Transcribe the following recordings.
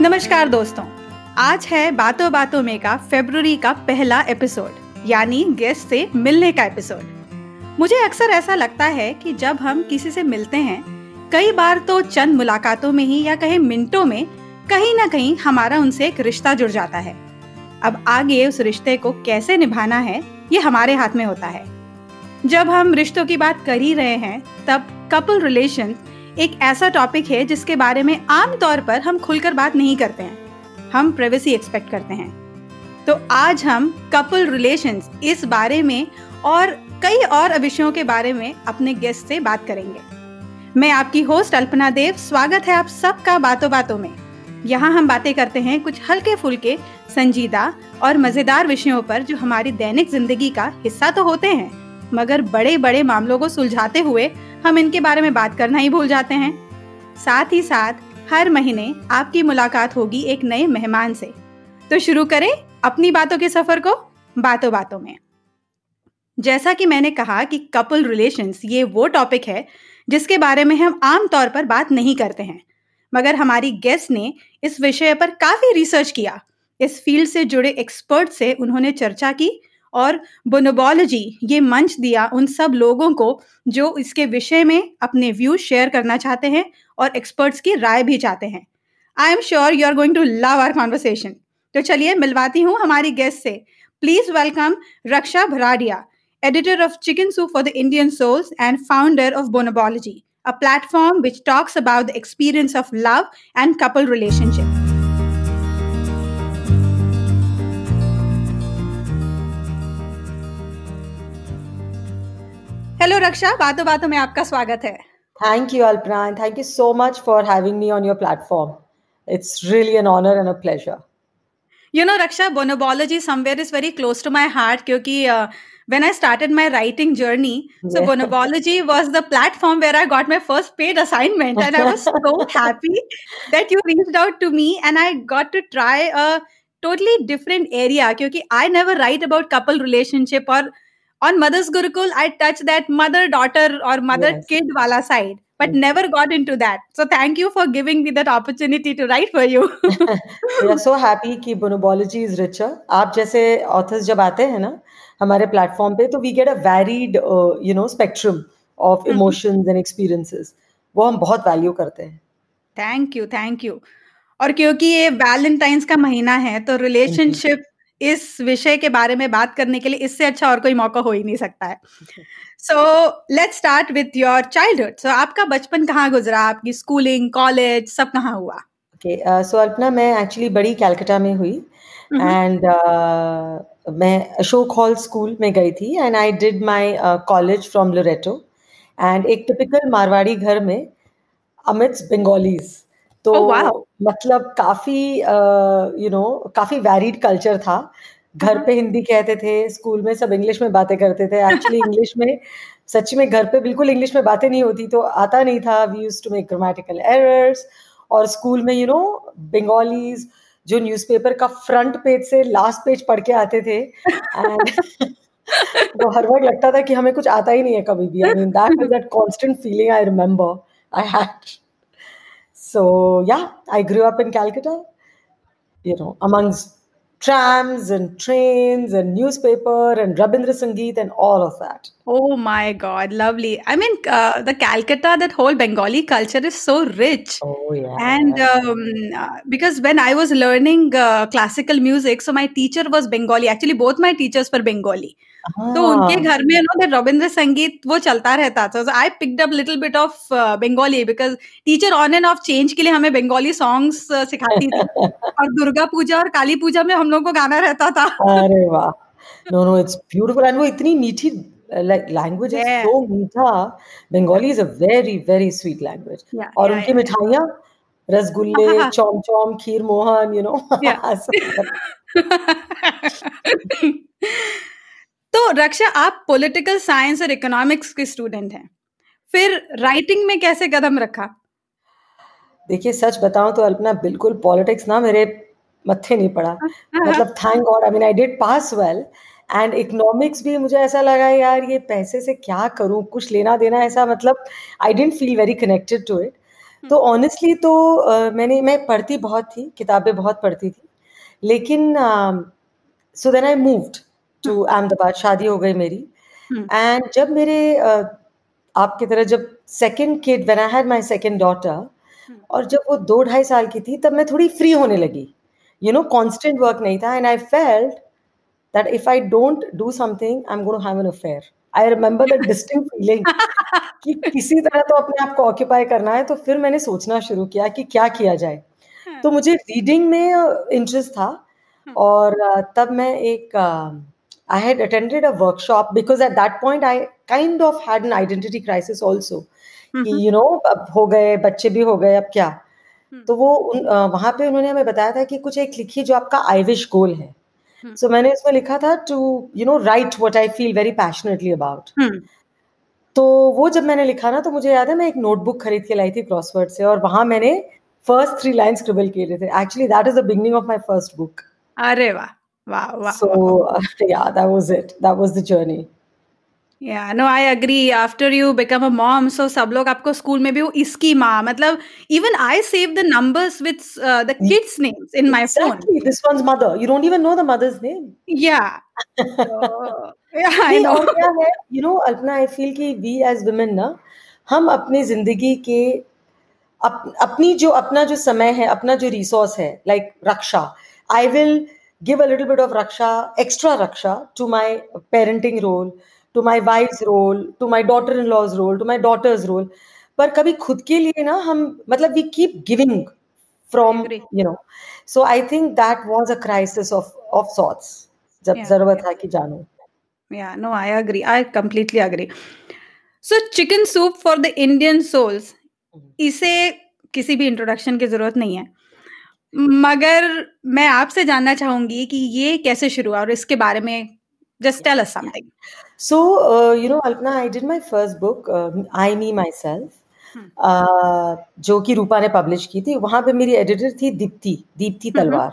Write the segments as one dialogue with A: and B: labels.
A: नमस्कार दोस्तों। आज है बातों बातों में का फेब्रुवरी का पहला एपिसोड यानी गेस्ट से मिलने का एपिसोड मुझे अक्सर ऐसा लगता है कि जब हम किसी से मिलते हैं, कई बार तो चंद मुलाकातों में ही या कहीं मिनटों में कहीं ना कहीं हमारा उनसे एक रिश्ता जुड़ जाता है। अब आगे उस रिश्ते को कैसे निभाना है, ये हमारे हाथ में होता है। जब हम रिश्तों की बात कर ही रहे हैं, तब कपल रिलेशन एक ऐसा टॉपिक है जिसके बारे में आमतौर पर हम खुलकर बात नहीं करते हैं। हम प्राइवेसी एक्सपेक्ट करते हैं। तो आज हम कपल रिलेशंस इस बारे में और कई और विषयों के बारे में अपने गेस्ट से बात करेंगे। मैं आपकी होस्ट अल्पना देव, स्वागत है आप सबका बातों बातों में। यहाँ हम बातें करते हैं कुछ हल्के फुल्के, संजीदा और मज़ेदार विषयों पर जो हमारी दैनिक ज़िंदगी का हिस्सा तो होते हैं, मगर बड़े बड़े मामलों को सुलझाते हुए हम इनके बारे में बात करना ही भूल जाते हैं। साथ ही साथ, हर महीने आपकी मुलाकात होगी एक नए मेहमान से। तो शुरू करें अपनी बातों के सफ़र को बातों बातों में। जैसा कि मैंने कहा कि कपल रिलेशंस ये वो टॉपिक है जिसके बारे में हम आम तौर पर बात नहीं करते हैं। मगर हमारी गेस्ट ने इस विषय पर काफ़ी रिसर्च किया। इस फ़ील्ड से जुड़े एक्सपर्ट से उन्होंने चर्चा की और बोनोबॉलोजी, ये मंच दिया उन सब लोगों को जो इसके विषय में अपने व्यू शेयर करना चाहते हैं और एक्सपर्ट्स की राय भी चाहते हैं। I am sure you are going to love our conversation तो चलिए मिलवाती हूँ हमारी गेस्ट से। Please welcome Raksha Bharadia editor of chicken soup for the Indian souls and founder of Bonobology a platform which talks about the experience of love and couple relationship hello Raksha बातों बातों में आपका स्वागत है
B: thank you Alpana thank you so much for having me on your platform it's really an honour and a pleasure
A: you know Raksha Bonobology somewhere is very close to my heart क्योंकि when I started my writing journey so Bonobology was the platform where I got my first paid assignment and I was so happy that you reached out to me and I got to try a totally different area क्योंकि I never write about couple relationship और on Mother's Gurukul, I touch that mother daughter or mother
B: Yes.
A: kid wala side, but
B: Mm.
A: never got into that. So thank you for giving me that opportunity to write for you.
B: We are so happy कि bonobology is richer. आप जैसे authors जब आते हैं ना हमारे platform पे तो we get a varied uh, you know spectrum of
A: Mhm.
B: emotions and experiences. वो हम बहुत वैल्यू करते हैं
A: थैंक यू थैंक यू और क्योंकि ये वैलेंटाइंस का महीना है तो रिलेशनशिप इस विषय के बारे में बात करने के लिए इससे अच्छा और कोई मौका हो ही नहीं सकता है। So let's start with your childhood so आपका बचपन कहाँ गुजरा? आपकी स्कूलिंग कॉलेज सब कहाँ हुआ?
B: ओके सो अल्पना मैं एक्चुअली बड़ी कैलकाटा में हुई एंड मैं अशोक हॉल स्कूल में गई थी and I did my college from Loreto and एक टिपिकल मारवाड़ी घर में अमिट्स बंगालीज तो
A: Oh, wow.
B: मतलब काफ़ी यू नो काफ़ी वैरिड कल्चर था। घर
A: हाँ।
B: पे हिंदी कहते थे स्कूल में सब इंग्लिश में बातें करते थे। एक्चुअली इंग्लिश में सच में घर पे बिल्कुल इंग्लिश में बातें नहीं होती तो आता नहीं था। We use to make grammatical errors और स्कूल में यू नो बंगालीज जो न्यूज़पेपर का फ्रंट पेज से लास्ट पेज पढ़ के आते थे। एंड वो हर वक्त लगता था कि हमें कुछ आता ही नहीं है कभी भी। I mean that was that constant feeling I remember I had so yeah i grew up in calcutta you know amongst trams and trains and newspaper and rabindra sangeet and all of that
A: Oh my God, lovely. I mean, uh, the Calcutta, that whole Bengali culture is so rich.
B: oh yeah
A: And um, uh, because when I was learning uh, classical music, so my teacher was Bengali. Actually, both my teachers were Bengali. तो उनके
B: हाँ।
A: घर में ना रविंद्र संगीत वो चलता रहता था। I picked up little bit of Bengali because teacher on and off change के लिए हमें बंगाली सॉन्ग्स uh, सिखाती थी। और दुर्गा पूजा और काली पूजा में हम लोग को गाना रहता था।
B: अरे वाह। No no it's beautiful and वो इतनी मीठी uh, लैंग्वेज
A: है
B: सो मीठा। Bengali is a very very sweet language और उनकी मिठाइयाँ रसगुल्ले चौम चौम खीर मोहन
A: यू
B: नो
A: तो रक्षा आप पॉलिटिकल साइंस और इकोनॉमिक्स के स्टूडेंट हैं। फिर राइटिंग में कैसे कदम रखा?
B: देखिए सच बताऊँ तो अल्पना बिल्कुल पॉलिटिक्स ना मेरे मत्थे नहीं पड़ा। मतलब thank God I mean I did pass well and economics भी मुझे ऐसा लगा यार ये पैसे से क्या करूँ? कुछ लेना देना ऐसा मतलब I didn't feel very connected to it तो ऑनेस्टली तो uh, मैंने मैं पढ़ती बहुत थी किताबें बहुत पढ़ती थी लेकिन so then I moved to Ahmedabad शादी हो गई मेरी एंड जब मेरे uh, आपकी तरह जब second kid when I had my second daughter और जब वो दो ढाई साल की थी तब मैं थोड़ी फ्री होने लगी यू नो कांस्टेंट वर्क नहीं था and I felt that if I don't do something I am going to have an affair I remember that distinct feeling कि किसी तरह तो अपने आप को ऑक्यूपाई करना है तो फिर मैंने सोचना शुरू किया कि क्या किया जाए। हाँ। तो मुझे रीडिंग में इंटरेस्ट था हाँ। और तब मैं एक I had attended a workshop because at that point I kind of had an identity crisis also कि यू नो अब हो गए बच्चे भी हो गए अब क्या? तो वो उन वहाँ पे उन्होंने हमें बताया था कि कुछ एक लिखिए जो आपका आईविश गोल है। सो so, मैंने इसमें लिखा था to you know write what I feel very passionately about तो वो जब मैंने लिखा ना तो मुझे याद है मैं एक नोटबुक खरीद के लाई थी क्रॉसवर्ड से और वहाँ मैंने फ़र्स्ट थ्री लाइन स्क्रिबल किए थे। Actually that is the beginning of my first book
A: अरे वाह! वाह वाह
B: so yeah that was it that was the journey
A: yeah no I agree after you become a mom so सब लोग आपको school में भी वो इसकी माँ मतलब even I save the numbers with the kids names in my phone
B: this one's mother you don't even know the mother's name
A: yeah
B: I know क्या है? You know Alpana I feel कि we as women ना हम अपनी ज़िंदगी के up, अपनी जो अपना जो समय है अपना जो रिसोर्स है like like, Raksha I will little bit of Raksha extra Raksha to my parenting role to my wife role to my daughter in law's role to my daughter's role पर कभी खुद के लिए ना हम मतलब we keep giving from you know so I think that was a crisis of of sorts जब ज़रूरत है कि जानो।
A: Yeah no i agree. I completely agree. So chicken soup for the indian souls इसे किसी भी इंट्रोडक्शन की ज़रूरत नहीं है। मगर मैं आपसे जानना चाहूँगी कि ये कैसे शुरू हुआ और इसके बारे में just tell us something
B: So, uh, you know, Alpna, I did my first book, uh, I Me Myself, uh, जो कि रूपा ने पब्लिश की थी वहाँ पे मेरी एडिटर थी Deepti Deepti Talwar.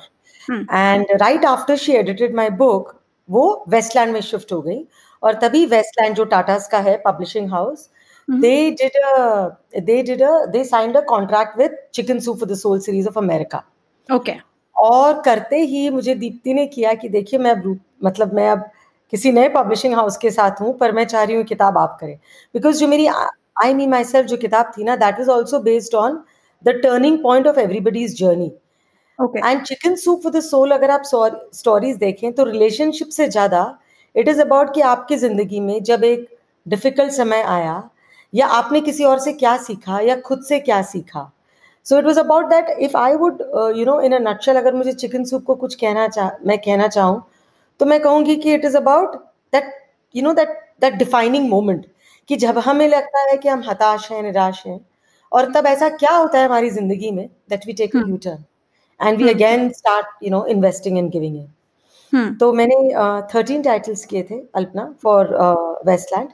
B: And right after she edited my book वो वेस्टलैंड में शिफ्ट हो गई और तभी वेस्टलैंड जो टाटास का है publishing house they did a they did a they signed a contract with chicken soup for the soul series america
A: okay
B: और करते ही मुझे दीप्ति ने किया कि देखिए मैं मतलब मैं अब किसी नए पब्लिशिंग हाउस के साथ हूँ पर मैं चाह रही हूँ किताब आप करें। बिकॉज़ जो मेरी आई मी माई सेल्फ जो किताब थी ना that is also based on the turning point of everybody's journey and chicken soup for the soul अगर आप स्टोरीज देखें तो रिलेशनशिप से ज़्यादा इट इज़ अबाउट कि आपकी ज़िंदगी में जब एक डिफ़िकल्ट समय आया या आपने किसी और से क्या सीखा या खुद से क्या सीखा so it was about that if I would you know in a nutshell अगर मुझे चिकन सूप को कुछ कहना चाह मैं कहना चाहूँ तो मैं कहूँगी कि it is about that you know that that defining moment कि जब हमें लगता है कि हम हताश हैं निराश हैं और तब ऐसा क्या होता है हमारी ज़िंदगी में that we take U-turn and we again start you know investing in giving it तो मैंने थर्टीन टाइटल्स किए थे अल्पना फॉर वेस्टलैंड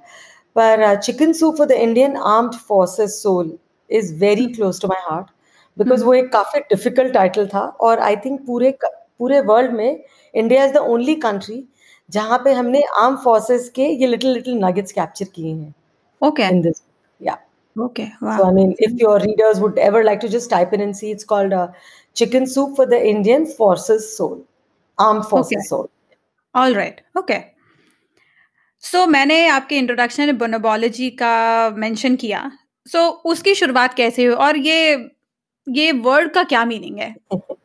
B: पर chicken soup for the Indian armed forces soul is very close to my heart because वो एक काफ़ी difficult title था और आई थिंक पूरे पूरे वर्ल्ड में India is the only country जहाँ पे हमने आर्म फोर्सेस के ये लिटिल लिटिल नगेट्स कैप्चर किए हैं
A: okay
B: in this yeah
A: Okay, wow.
B: So I mean, if your readers would ever like to just type in and see, it's called uh, "Chicken Soup for the Indian Forces Soul," Armed Forces
A: Okay.
B: Soul.
A: All right okay so मैंने आपके introduction में बोनोबोलॉजी का mention किया। सो so, उसकी शुरुआत कैसे हुई? और ये ये वर्ड का क्या मीनिंग है?
B: ओके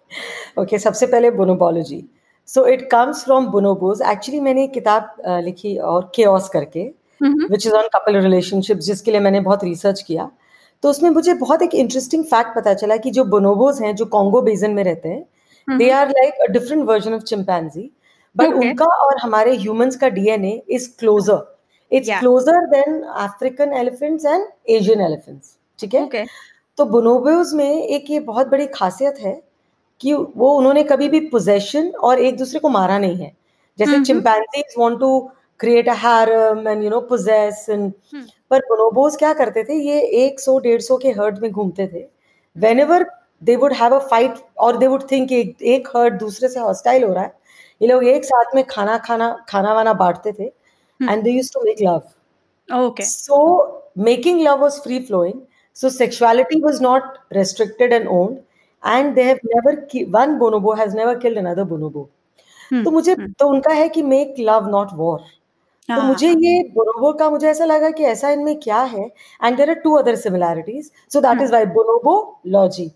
B: okay, सबसे पहले Bonobology so it comes from bonobos actually मैंने एक किताब लिखी और केओस करके which is on couple relationships जिसके लिए मैंने बहुत रिसर्च किया। तो उसमें मुझे बहुत एक इंटरेस्टिंग फैक्ट पता चला कि जो बोनोबोज हैं जो कॉन्गो बेजन में रहते हैं they are like a different version of chimpanzee
A: but.
B: उनका और हमारे ह्यूमंस का DNA is closer
A: it's
B: closer than African elephants and Asian elephants ठीक है? तो बोनोबोज में एक ये बहुत बड़ी खासियत है कि वो उन्होंने कभी भी पोजेशन और एक दूसरे को मारा नहीं है जैसे। Chimpanzees want to create a harem and you know possess
A: and.
B: पर बोनोबोज क्या करते थे ये 100 150 के हर्ड में घूमते थे whenever they would have a fight और दे वुड थिंक एक, एक हर्ड दूसरे से हॉस्टाइल हो रहा है ये लोग एक साथ में खाना खाना खाना वाना बांटते थे। And they used to make love
A: okay
B: so making love was free flowing So sexuality was not restricted and owned, and they have never one bonobo has never killed another bonobo.
A: हम्म,
B: तो मुझे
A: हम्म,
B: तो उनका है कि make love not war तो
A: हाँ,
B: मुझे
A: हाँ,
B: ये बोनोबो का मुझे ऐसा लगा कि ऐसा इनमें क्या है? And there are two other similarities so that is why
A: bonobology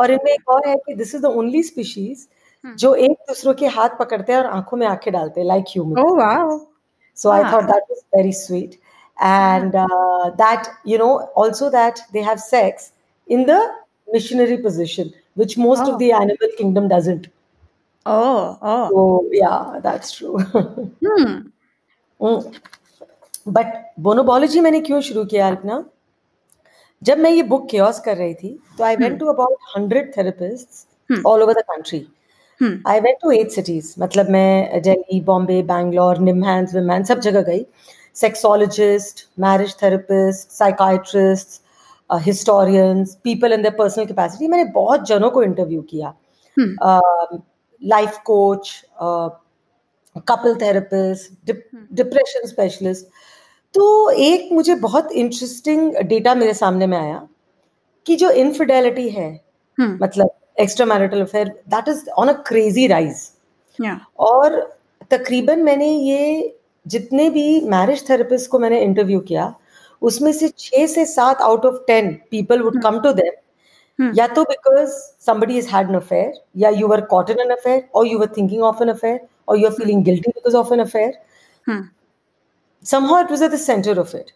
B: और इनमें एक और है कि this is the only
A: species.
B: जो एक दूसरों के हाथ पकड़ते हैं और आँखों में आँखें डालते हैं like human
A: Oh wow.
B: so i
A: Wow.
B: thought that was very sweet. and uh, that you know also that they have sex in the missionary position which most
A: Oh.
B: of the animal kingdom doesn't
A: Oh, oh.
B: so yeah that's true
A: Hmm.
B: But Bonobology मैंने क्यों शुरू किया अल्पना जब मैं ये book cares कर रही थी तो I went to about hundred therapist
A: Hmm.
B: All over the country
A: Hmm.
B: I went to eight cities मतलब मैं दिल्ली बॉम्बे बैंगलोर निमहैंस विमहैंस सब जगह गई Sexologist marriage therapist psychiatrist historians people in their personal capacity मैंने बहुत जनों को इंटरव्यू किया. Life coach couple
A: therapist.
B: Depression specialist तो एक मुझे बहुत इंटरेस्टिंग डेटा मेरे सामने में आया कि जो इनफिडेलिटी है
A: Hmm.
B: मतलब extra marital affair that is on a crazy rise
A: Yeah.
B: और तकरीबन मैंने ये जितने भी मैरिज थेरेपिस्ट को मैंने इंटरव्यू किया उसमें से छह से सात out of ten people would come to
A: them
B: या तो because somebody is had an affair या you are caught an affair और you are thinking of an affair और you are feeling guilty because of an affair somehow it was of it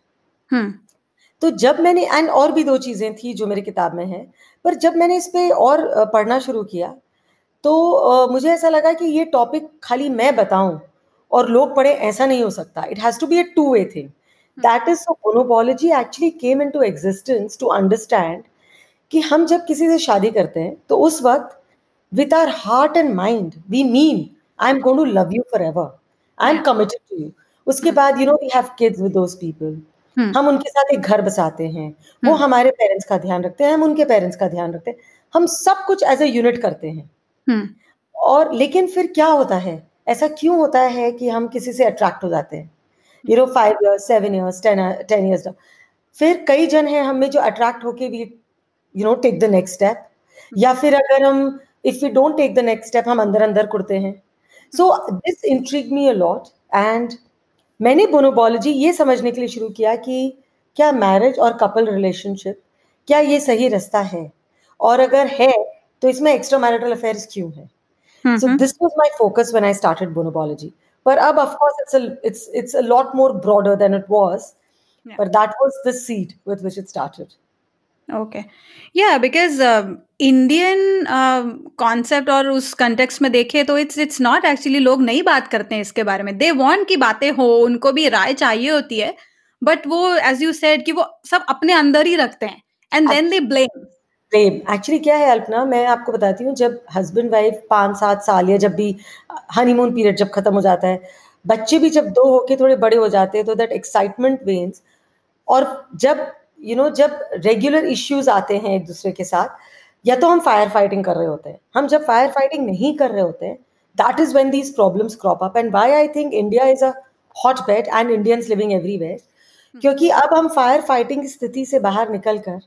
B: तो जब मैंने and और भी दो चीज़ें थी जो मेरी किताब में है पर जब मैंने इस पर और पढ़ना शुरू किया तो मुझे ऐसा लगा कि ये टॉपिक खाली मैं बताऊँ और लोग पढ़े ऐसा नहीं हो सकता। It has to be a two way thing that is मोनोपोलॉजी actually came into existence to understand कि हम जब किसी से शादी करते हैं तो उस वक्त with our heart and mind we mean I am going to love you forever I am committed to you उसके बाद you know we have kids with those people
A: Hmm.
B: हम उनके साथ एक घर बसाते हैं। वो
A: Hmm.
B: हमारे पेरेंट्स का ध्यान रखते हैं हम उनके पेरेंट्स का ध्यान रखते हैं। हम सब कुछ एज ए यूनिट करते हैं।
A: Hmm.
B: और लेकिन फिर क्या होता है? ऐसा क्यों होता है कि हम किसी से अट्रैक्ट हो जाते हैं? You know five years seven years ten ten years फिर कई जन हैं हमें जो अट्रैक्ट होके we you know take the next step या फिर अगर हम if you don't take the next step हम अंदर अंदर कुड़ते हैं. So this intrigue me a lot and मैंने बोनोबोलॉजी ये समझने के लिए शुरू किया कि क्या मैरिज और कपल रिलेशनशिप क्या ये सही रास्ता है? और अगर है तो इसमें एक्स्ट्रा मैरिटल अफेयर्स क्यों है?
A: Hmm.
B: So this was my focus when I started bonobology. But ab, of course, it's a it's it's a lot more broader than it was.
A: Yeah.
B: But that was the seed with which it started.
A: Okay yeah because Indian concept और उस context में देखें तो it's it's not actually लोग नहीं बात करते हैं इसके बारे में दे वांट की बातें हो उनको भी राय चाहिए होती है बट वो एज यू सेड कि वो सब अपने अंदर ही रखते हैं एंड देन दे ब्लेम
B: प्रेम एक्चुअली क्या है अल्पना मैं आपको बताती हूँ जब हस्बैंड वाइफ पाँच सात साल या जब भी हनीमून पीरियड जब खत्म हो जाता है बच्चे भी जब दो होके थोड़े बड़े हो जाते हैं तो दैट एक्साइटमेंट वेन्स और जब यू you नो know, जब रेगुलर इश्यूज़ आते हैं एक दूसरे के साथ या तो हम फायर फाइटिंग कर रहे होते हैं। हम जब फायर फाइटिंग नहीं कर रहे होते हैं that is when these problems crop up and why I think India is a hot bed and Indians living everywhere क्योंकि अब हम फायर फाइटिंग की स्थिति से बाहर निकल कर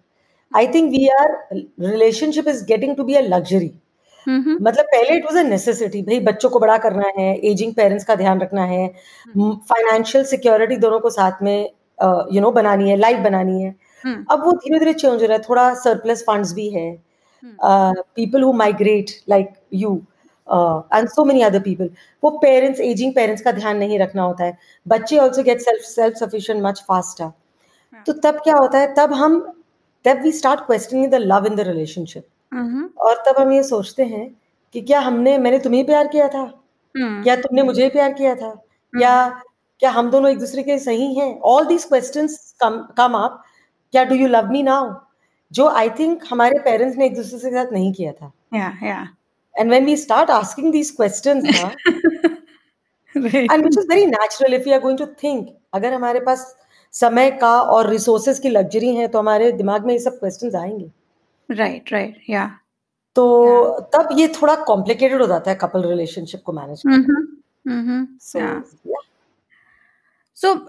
B: I think we are relationship is getting to be a luxury मतलब पहले इट वाज अ नेसेसिटी भाई बच्चों को बड़ा करना है एजिंग पेरेंट्स का ध्यान रखना है फाइनेंशियल सिक्योरिटी दोनों को साथ में you uh, know you know, बनानी है लाइफ बनानी है। अब वो धीरे धीरे चेंज हो रहा है थोड़ा सरप्लस फंड्स भी है। People who migrate like you and so many other people वो पेरेंट्स एजिंग पेरेंट्स का ध्यान नहीं रखना होता है। बच्चे also get self self sufficient much faster तो तब क्या होता है तब हम तब we start questioning the love in the relationship और तब हम ये सोचते हैं कि क्या हमने मैंने तुम्हें प्यार किया था? क्या तुमने मुझे प्यार किया था? Mm. या क्या हम दोनों एक दूसरे के सही हैं? All these questions come up क्या do you love me now जो आई थिंक हमारे पेरेंट्स ने एक दूसरे के साथ नहीं किया था। And when we start asking these questions ना and which is very natural if you are going to think अगर हमारे पास समय का और रिसोर्सेज की लग्जरी है तो हमारे दिमाग में ये सब क्वेश्चंस आएँगे।
A: राइट राइट या
B: तो तब ये थोड़ा कॉम्प्लिकेटेड हो जाता है कपल रिलेशनशिप को
A: manage
B: so
A: so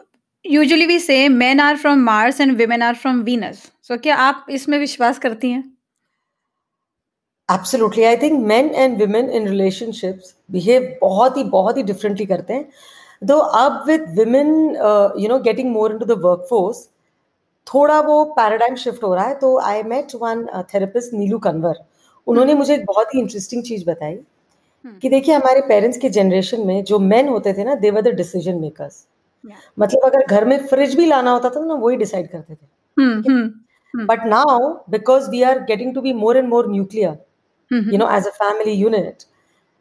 A: usually we say men are from Mars and women are from Venus so क्या आप इसमें विश्वास करती हैं?
B: Absolutely I think men and women in relationships behave बहुत ही बहुत ही डिफरेंटली करते हैं। दो अब with women you know getting more into the workforce थोड़ा वो पैराडाइम शिफ्ट हो रहा है तो I met one therapist Neelu Kanwar उन्होंने मुझे एक बहुत ही इंटरेस्टिंग चीज़ बताई कि देखिए हमारे पेरेंट्स के जनरेशन में जो मेन होते थे ना they were the decision makers मतलब अगर घर में फ्रिज भी लाना होता था ना वही डिसाइड करते थे। But now because we are getting to be more and more nuclear you know as a family unit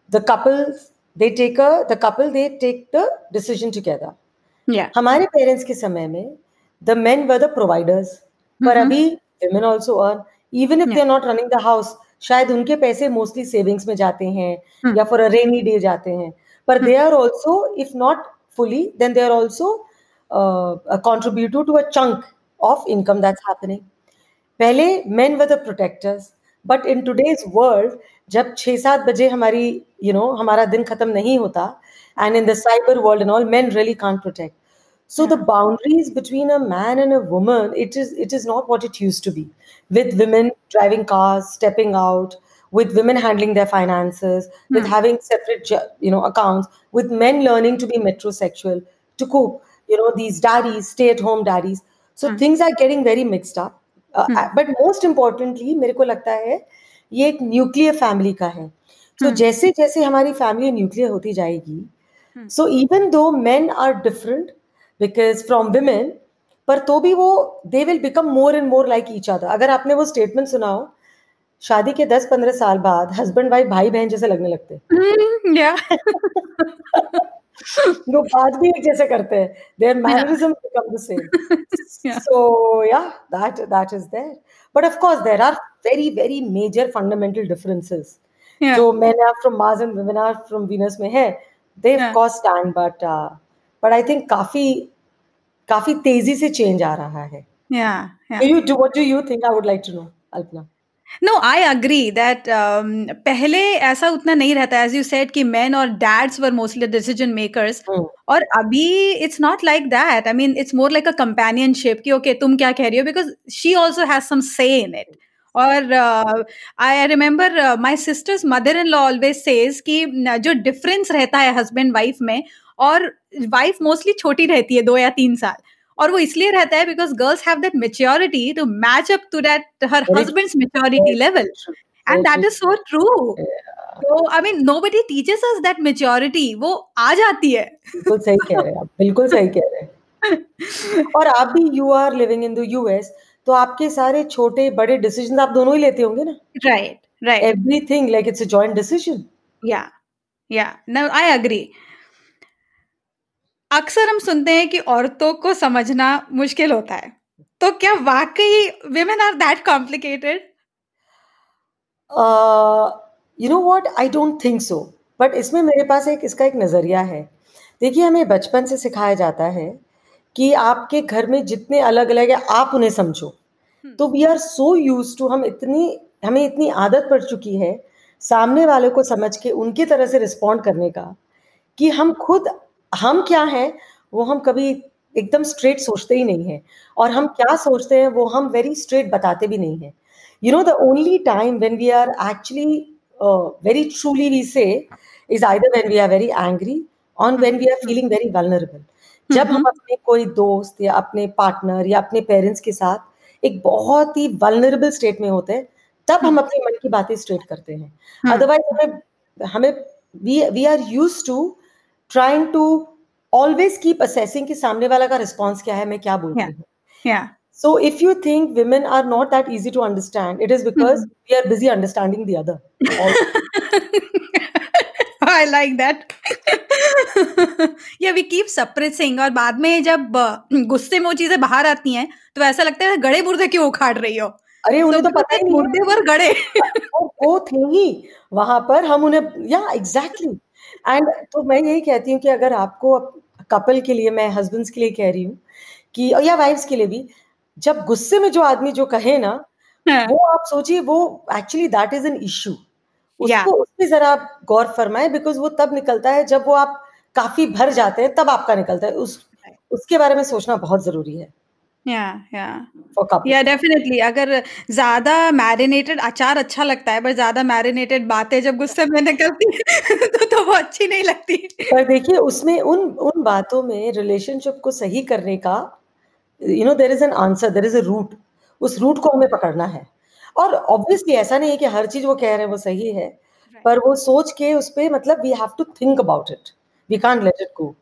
B: the couples they take a the couple they take the decision together
A: yeah
B: हमारे parents के समय में the men were the providers पर अभी women also earn even if they are not running the house शायद उनके पैसे mostly savings में जाते हैं या फॉर अ रेनी डे जाते हैं पर they are also if not fully then they are also uh, a contributor to a chunk of income that's happening पहले men were the protectors but in today's world जब छः सात बजे हमारी you you know know, हमारा दिन खत्म नहीं होता and in the cyber world and all men really can protect so the boundaries between a man and a woman it is it is not what it used to be with women driving cars stepping out with women handling their finances hmm. with having separate you know accounts with men learning to be metrosexual to cook you know these daddies stay at home daddies so hmm. things are getting very mixed up uh, but most importantly मेरे को लगता है ये एक nuclear family का है। तो so, जैसे जैसे हमारी फैमिली न्यूक्लियर होती जाएगी so even though men are different because from women पर तो भी वो they will become more and more like each other अगर आपने वो स्टेटमेंट सुना हो शादी के दस पंद्रह साल बाद हस्बैंड वाइफ भाई बहन जैसे लगने लगते वो बात भी एक जैसे करते हैं। Their mannerism become the same so yeah that that is there but of course there are very very major fundamental differences जो मैंने आप from Mars and women are from Venus में है they of course stand but but I think काफी काफी तेजी से change आ रहा है
A: या
B: you do what do you think I would like to know Alpana
A: No I agree that पहले ऐसा उतना नहीं रहता। एज यू सेड कि मैन और dads were mostly decision makers और अभी it's not like that I mean it's more like a companionship कि ओके तुम क्या कह रही हो? Because she also has some say in it और I remember my sister's mother in law always says कि जो डिफरेंस रहता है हस्बैंड वाइफ में और वाइफ मोस्टली छोटी रहती है दो या तीन साल। और वो इसलिए रहता है because girls have that maturity to match up to that her husband's maturity level and that is so true तो I mean nobody teaches us that maturity वो आ जाती है.
B: बिल्कुल सही कह रहे हैं आप. बिल्कुल सही कह रहे हैं. और आप भी you are living in the US तो आपके सारे छोटे बड़े डिसीज़न आप दोनों ही लेते होंगे ना?
A: Right right
B: everything like it's a joint decision
A: yeah yeah no I agree अक्सर हम सुनते हैं कि औरतों को समझना मुश्किल होता है। तो क्या वाकई women are that complicated
B: you know what I don't think so but इसमें मेरे पास एक इसका एक नज़रिया है। देखिए हमें बचपन से सिखाया जाता है कि आपके घर में जितने अलग अलग है आप उन्हें समझो। तो we are so use to हम इतनी हमें इतनी आदत पड़ चुकी है सामने वाले को समझ के उनकी तरह से रिस्पॉन्ड करने का कि हम खुद हम क्या हैं वो हम कभी एकदम स्ट्रेट सोचते ही नहीं हैं। और हम क्या सोचते हैं वो हम वेरी स्ट्रेट बताते भी नहीं हैं। You know the only time when we are actually very truly we say is either when we are very angry on when we are feeling very vulnerable जब हम अपने कोई दोस्त या अपने पार्टनर या अपने पेरेंट्स के साथ एक बहुत ही वल्नरेबल स्टेट में होते हैं तब हम अपने मन की बातें स्ट्रेट करते हैं। अदरवाइज़ हमें हमें we we are use to trying to always keep assessing कि सामने वाला का रिस्पॉन्स क्या है मैं क्या बोल रही
A: हूँ?
B: So if you think women are not that easy to understand it is because we are busy understanding the other
A: I like that yeah we keep suppressing और बाद में जब गुस्से में वो चीज़ें बाहर आती हैं तो ऐसा लगता है गड़े बुर्दे क्यों उखाड़ रही हो?
B: अरे तो उन्हें तो पता ही
A: मुर्दे पर गड़े।
B: वो थे ही वहाँ पर हम उन्हें या एग्जैक्टली exactly. एंड तो मैं यही कहती हूँ कि अगर आपको कपल के लिए मैं हस्बैंड्स के लिए कह रही हूँ कि और या वाइफ्स के लिए भी जब गुस्से में जो आदमी जो कहे ना हाँ. वो आप सोचिए वो actually that is an issue उसको उस पर जरा आप गौर फरमाए बिकॉज़ वो तब निकलता है जब वो आप काफ़ी भर जाते हैं तब आपका निकलता है। उस उसके बारे में सोचना बहुत ज़रूरी है।
A: या या
B: फॉर
A: या डेफिनेटली अगर ज़्यादा मैरिनेटेड अचार अच्छा लगता है पर ज़्यादा मैरिनेटेड बातें जब गुस्से में निकलती है तो तो वो अच्छी नहीं लगती।
B: पर देखिए उसमें उन उन बातों में रिलेशनशिप को सही करने का you know there is an answer there is a root उस रूट को हमें पकड़ना है। और ऑब्वियसली ऐसा नहीं है कि हर चीज़ वो कह रहे हैं वो सही है। पर वो सोच के उस पे मतलब we have to think about it we can't let it go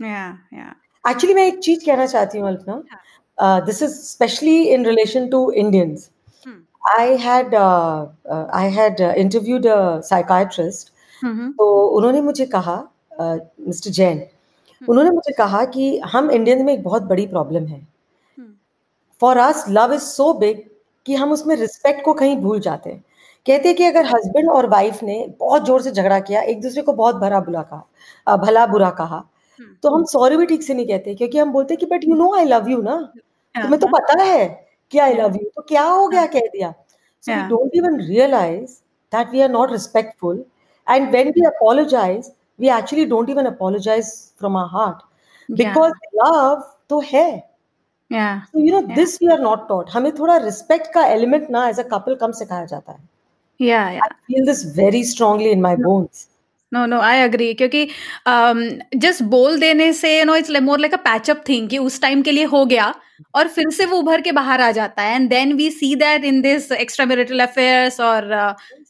A: yeah yeah
B: actually मैं एक चीज़ कहना चाहती हूँ Alpana. This is specially in relation to Indians I had I had interviewed a psychiatrist तो उन्होंने मुझे कहा मिस्टर जैन उन्होंने मुझे कहा कि हम इंडियंस में एक बहुत बड़ी प्रॉब्लम है। For us love is so big कि हम उसमें रिस्पेक्ट को कहीं भूल जाते हैं। कहते हैं कि अगर हस्बैंड और वाइफ ने बहुत ज़ोर से झगड़ा किया एक दूसरे को बहुत भरा बुरा कहा भला बुरा कहा तो हम सॉरी भी ठीक से नहीं कहते क्योंकि हम बोलते कि but you know I love you ना? तुम्हें तो पता है कि आई लव यू तो क्या हो गया कह दिया। So we don't even realise that we are not respectful and when we apologise we actually don't even apologise from our heart because love तो है। You know
A: yeah.
B: this we are not हमें थोड़ा respect का element ना as a couple कम सिखाया जाता है।
A: या या
B: I feel this very strongly in my bones.
A: No no I agree क्योंकि जस्ट बोल देने से you know it's more like a patchup thing कि उस टाइम के लिए हो गया और फिर से वो उभर के बाहर आ जाता है। And then we see that in this extra marital affairs और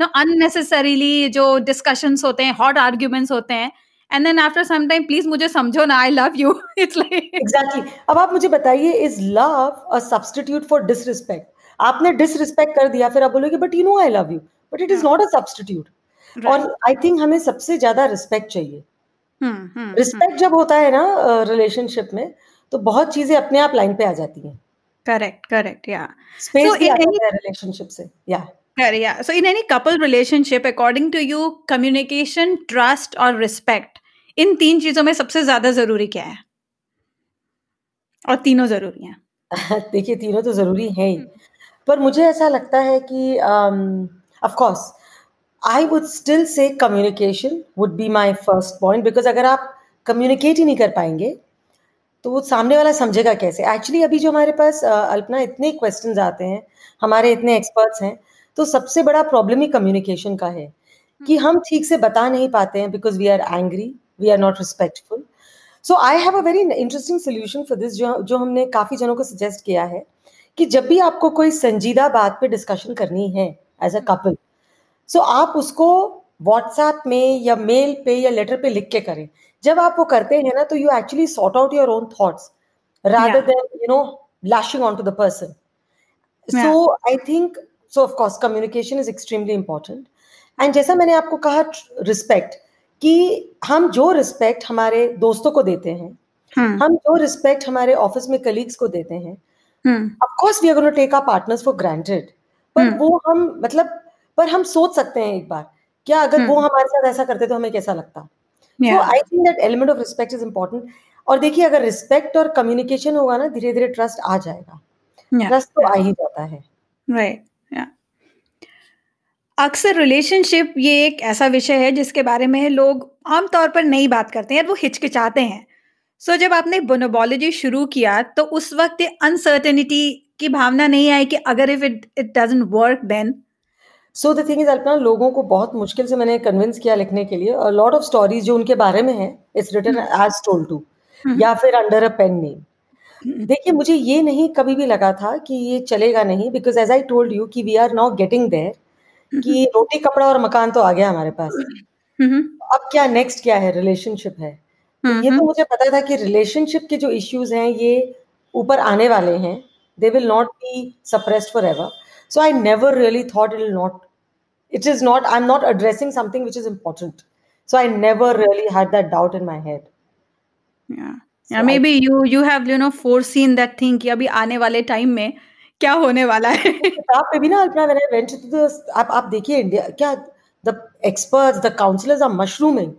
A: नो अननेसेसरीली जो डिस्कशंस होते हैं हॉट आर्ग्यूमेंट्स होते हैं। And then after some time please मुझे समझो ना I love you it's like
B: exactly अब आप मुझे बताइए is love a substitute for disrespect आपने डिसरिस्पेक्ट कर दिया फिर आप बोलोगे but you know I love you but it is not a substitute और आई थिंक हमें सबसे ज़्यादा रिस्पेक्ट चाहिए। रिस्पेक्ट जब होता है ना रिलेशनशिप में तो बहुत चीज़ें अपने आप लाइन पे आ जाती हैं।
A: करेक्ट करेक्ट या
B: स्पेस रिलेशनशिप से या
A: Correct, yeah. So, in any couple relationship, according to you, communication, trust, और respect, इन तीन चीज़ों में सबसे ज़्यादा ज़रूरी क्या है? और तीनों ज़रूरी हैं।
B: देखिए तीनों तो ज़रूरी हैं ही। पर मुझे ऐसा लगता है कि of course I would still say communication would be my first point because अगर आप कम्युनिकेट ही नहीं कर पाएँगे तो वो सामने वाला समझेगा कैसे? एक्चुअली अभी जो हमारे पास अल्पना इतने क्वेश्चन आते हैं हमारे इतने एक्सपर्ट्स हैं तो सबसे बड़ा प्रॉब्लम ही कम्युनिकेशन का है कि हम ठीक से बता नहीं पाते हैं because we are angry we are not respectful so I have a very interesting solution for this जो जो हमने काफ़ी जनों को सजेस्ट किया है कि जब भी आपको कोई संजीदा बात पे डिस्कशन करनी है एज अ कपल सो आप उसको व्हाट्सएप में या मेल पे या लेटर पे लिख के करें। जब आप वो करते हैं ना तो you actually sort out your own thoughts rather
A: Yeah.
B: than you know lashing onto the person. So i think so of course communication is extremely important. And जैसा मैंने आपको कहा रिस्पेक्ट कि हम जो रिस्पेक्ट हमारे दोस्तों को देते हैं
A: हम्म।
B: हम जो रिस्पेक्ट हमारे ऑफ़िस में कलीग्स को देते हैं of course we are gonna take our partners for granted पर
A: हम्म।
B: वो हम मतलब पर हम सोच सकते हैं एक बार क्या अगर वो
A: हम्म।
B: हमारे साथ ऐसा करते तो हमें कैसा लगता? तो I think that element of respect is important और देखिए अगर रिस्पेक्ट और कम्युनिकेशन होगा ना धीरे धीरे ट्रस्ट आ जाएगा। ट्रस्ट तो आ ही जाता है।
A: राइट अक्सर रिलेशनशिप ये एक ऐसा विषय है जिसके बारे में लोग आमतौर पर नहीं बात करते हैं वो हिचकिचाते हैं। सो so, जब आपने बोनोबोलॉजी शुरू किया तो उस वक्त ये अनसर्टेनिटी की भावना नहीं आई कि अगर if it it doesn't work then
B: so the thing is Alpana लोगों को बहुत मुश्किल से मैंने कन्विंस किया लिखने के लिए। लॉट ऑफ़ स्टोरीज जो उनके बारे में है it's written as told to या फिर अंडर अ पेन नेम देखिए मुझे ये नहीं कभी भी लगा था कि ये चलेगा नहीं because as I told you कि we are now getting there कि रोटी कपड़ा और मकान तो आ गया हमारे पास। अब क्या नेक्स्ट क्या है? रिलेशनशिप है। तो ये तो मुझे पता था कि रिलेशनशिप के जो इश्यूज़ हैं ये ऊपर आने वाले हैं। They will not be suppressed for ever so I never really thought it will not it is not i'm not addressing something which is important so i never really had that doubt in my head
A: yeah
B: So
A: yeah maybe you you have you know foreseen that thing कि अभी आने वाले time में क्या होने वाला है
B: किताब पे भी ना Alpana when I went to the आप आप देखिए इंडिया क्या the experts the counselors are mushrooming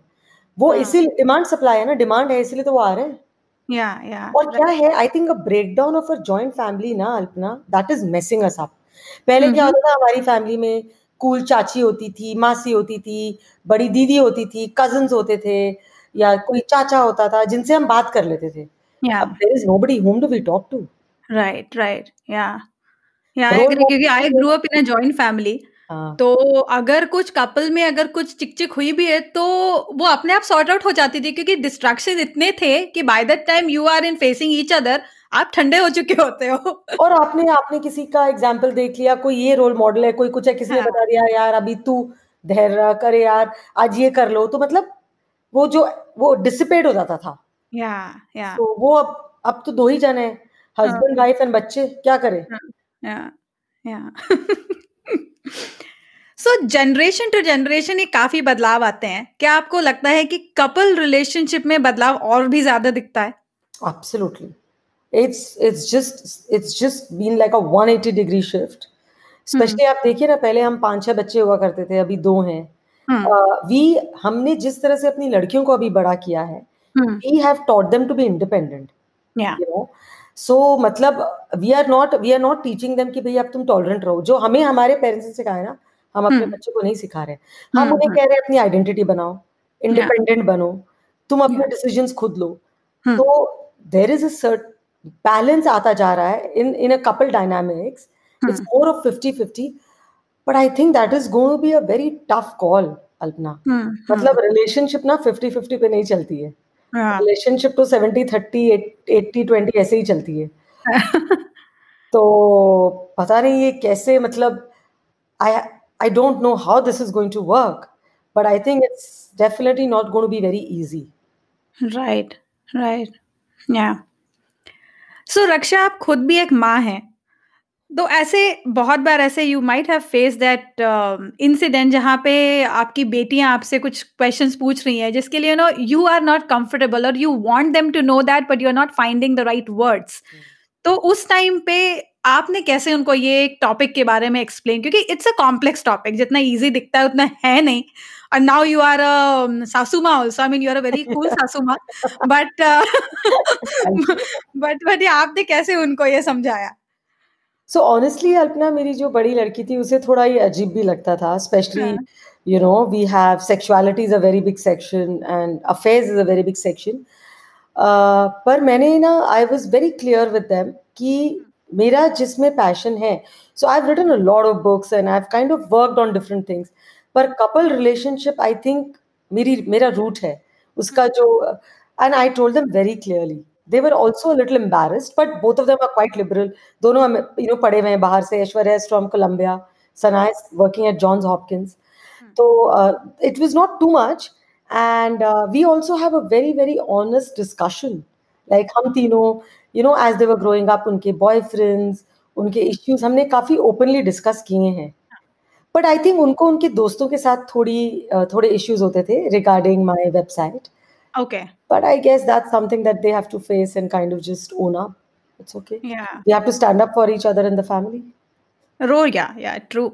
B: वो
A: हाँ।
B: इसीलिए डिमांड सप्लाई है ना डिमांड है इसलिए तो वो आ रहे हैं
A: yeah yeah
B: और क्या है I think a breakdown of a joint family ना Alpana that is messing us up पहले क्या होता था हमारी फैमिली में कूल चाची होती थी मासी होती थी बड़ी दीदी होती थी कजन्स होते थे या कोई चाचा होता था जिनसे हम बात कर लेते थे
A: Yeah.
B: अब there is nobody whom do we talk to
A: Right, right. Yeah. Yeah, I
B: Role
A: क्योंकि I
B: model-
A: grew up in a joint
B: हाँ
A: तो अगर कुछ कपल में अगर कुछ चिक चिक हुई भी है तो वो अपने आप सॉर्ट आउट हो जाती थी क्योंकि डिस्ट्रैक्शन इतने थे कि by the time you are in facing each other आप ठंडे हो चुके होते हो।
B: और आपने आपने किसी का एग्ज़ाम्पल देख लिया कोई ये रोल मॉडल है कोई कुछ है किसी ने
A: हाँ।
B: बता दिया यार अभी तू धैर्य करे यार आज ये कर लो। तो मतलब वो जो वो डिसिपेट हो जाता था।
A: या या।
B: तो वो अब अब तो दो ही जने हैं हस्बैंड वाइफ एंड बच्चे क्या करें?
A: या या। सो जनरेशन टू जनरेशन ये काफ़ी बदलाव आते हैं। क्या आपको लगता है कि कपल रिलेशनशिप में बदलाव और भी ज़्यादा दिखता है?
B: Absolutely it's it's just it's just been like a 180 degree shift. Specially आप देखिए ना पहले हम पाँच छह बच्चे हुआ करते थे अभी दो हैं। वी हमने जिस तरह से अपनी लड़कियों को अभी बड़ा किया है we have taught them to be independent
A: या
B: you know? So मतलब we are not we are not teaching them कि भैया अब तुम टॉलरेंट रहो। जो हमें हमारे पेरेंट्स ने सिखाया ना हम अपने
A: हम्म।
B: बच्चों को नहीं सिखा रहे हम
A: हम्म,
B: उन्हें। कह रहे हैं अपनी आइडेंटिटी बनाओ इंडिपेंडेंट बनो। तुम अपने. डिसीजंस खुद लो। तो देर इज़ अ बैलेंस आता जा रहा है in in a couple dynamics
A: it's.
B: More of 50 50 but I think that is going to be a very tough call
A: Alpana
B: मतलब रिलेशनशिप ना 50 50 पे नहीं चलती है।
A: हाँ।
B: रिलेशनशिप तो 70 30 80 20 ऐसे ही चलती है। तो पता नहीं ये कैसे मतलब I I don't know how this is going to work but I think it's definitely not going to be very easy
A: right right या सो रक्षा आप खुद भी एक माँ हैं। तो ऐसे बहुत बार ऐसे you might have face that incident जहाँ पे आपकी बेटियाँ आपसे कुछ क्वेश्चंस पूछ रही हैं जिसके लिए no you are not comfortable और you want them to know that but you are not finding the right words तो उस टाइम पे आपने कैसे उनको ये टॉपिक के बारे में एक्सप्लेन क्योंकि इट्स अ कॉम्प्लेक्स टॉपिक जितना इजी दिखता है उतना है नहीं। और नाउ यू आर सासू माँ also I mean you are a very cool सासू माँ बट बट बट आपने कैसे उनको ये समझाया?
B: सो ऑनेस्टली अल्पना मेरी जो बड़ी लड़की थी उसे थोड़ा ये अजीब भी लगता था स्पेशली
A: हाँ।
B: you know we have sexuality is a very big section and affairs is a very big section. Uh, पर मैंने ना I was very clear with them कि मेरा जिसमें पैशन है so I have written a lot of books and I have kind of worked on different things पर couple relationship I think मेरी मेरा रूट है। उसका जो and I told them very clearly they were also little embarrassed but both of them are quite liberal दोनों you know पढ़े हुए हैं बाहर से Aishwarya is from Columbia Sana is working at Johns Hopkins it was not too much and uh, we also have a very very honest discussion. Like हम तीनों you know as were growing up उनके boyfriends उनके issues हमने काफ़ी openly discuss किए हैं। But I think उनको उनके दोस्तों के साथ थोड़ी थोड़े इश्यूज़ होते थे regarding my website
A: okay
B: but I guess that something that they have to face and kind of just own up it's okay we have to stand up for each other in the family
A: row या या true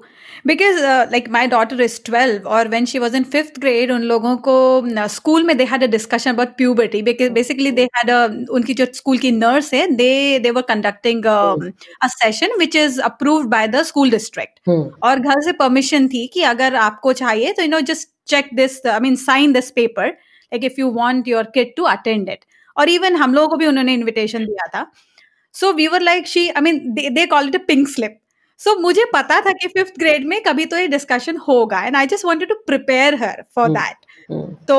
A: because like my daughter is twelve और when she was in fifth grade उन लोगों को school में they had a discussion about puberty basically they had उनकी जो school की नर्स है they they were conducting a session which is approved by the school
B: district.
A: और घर से परमिशन थी कि अगर आपको चाहिए तो you know just check this I mean sign this paper like if you want your kid to attend it और इवन हम लोगों को भी उन्होंने इन्विटेशन दिया था. So we were like she I mean they call it a pink slip so मुझे पता था कि फिफ्थ ग्रेड में कभी तो ये डिस्कशन होगा and I just wanted to prepare
B: her
A: for.
B: That.
A: तो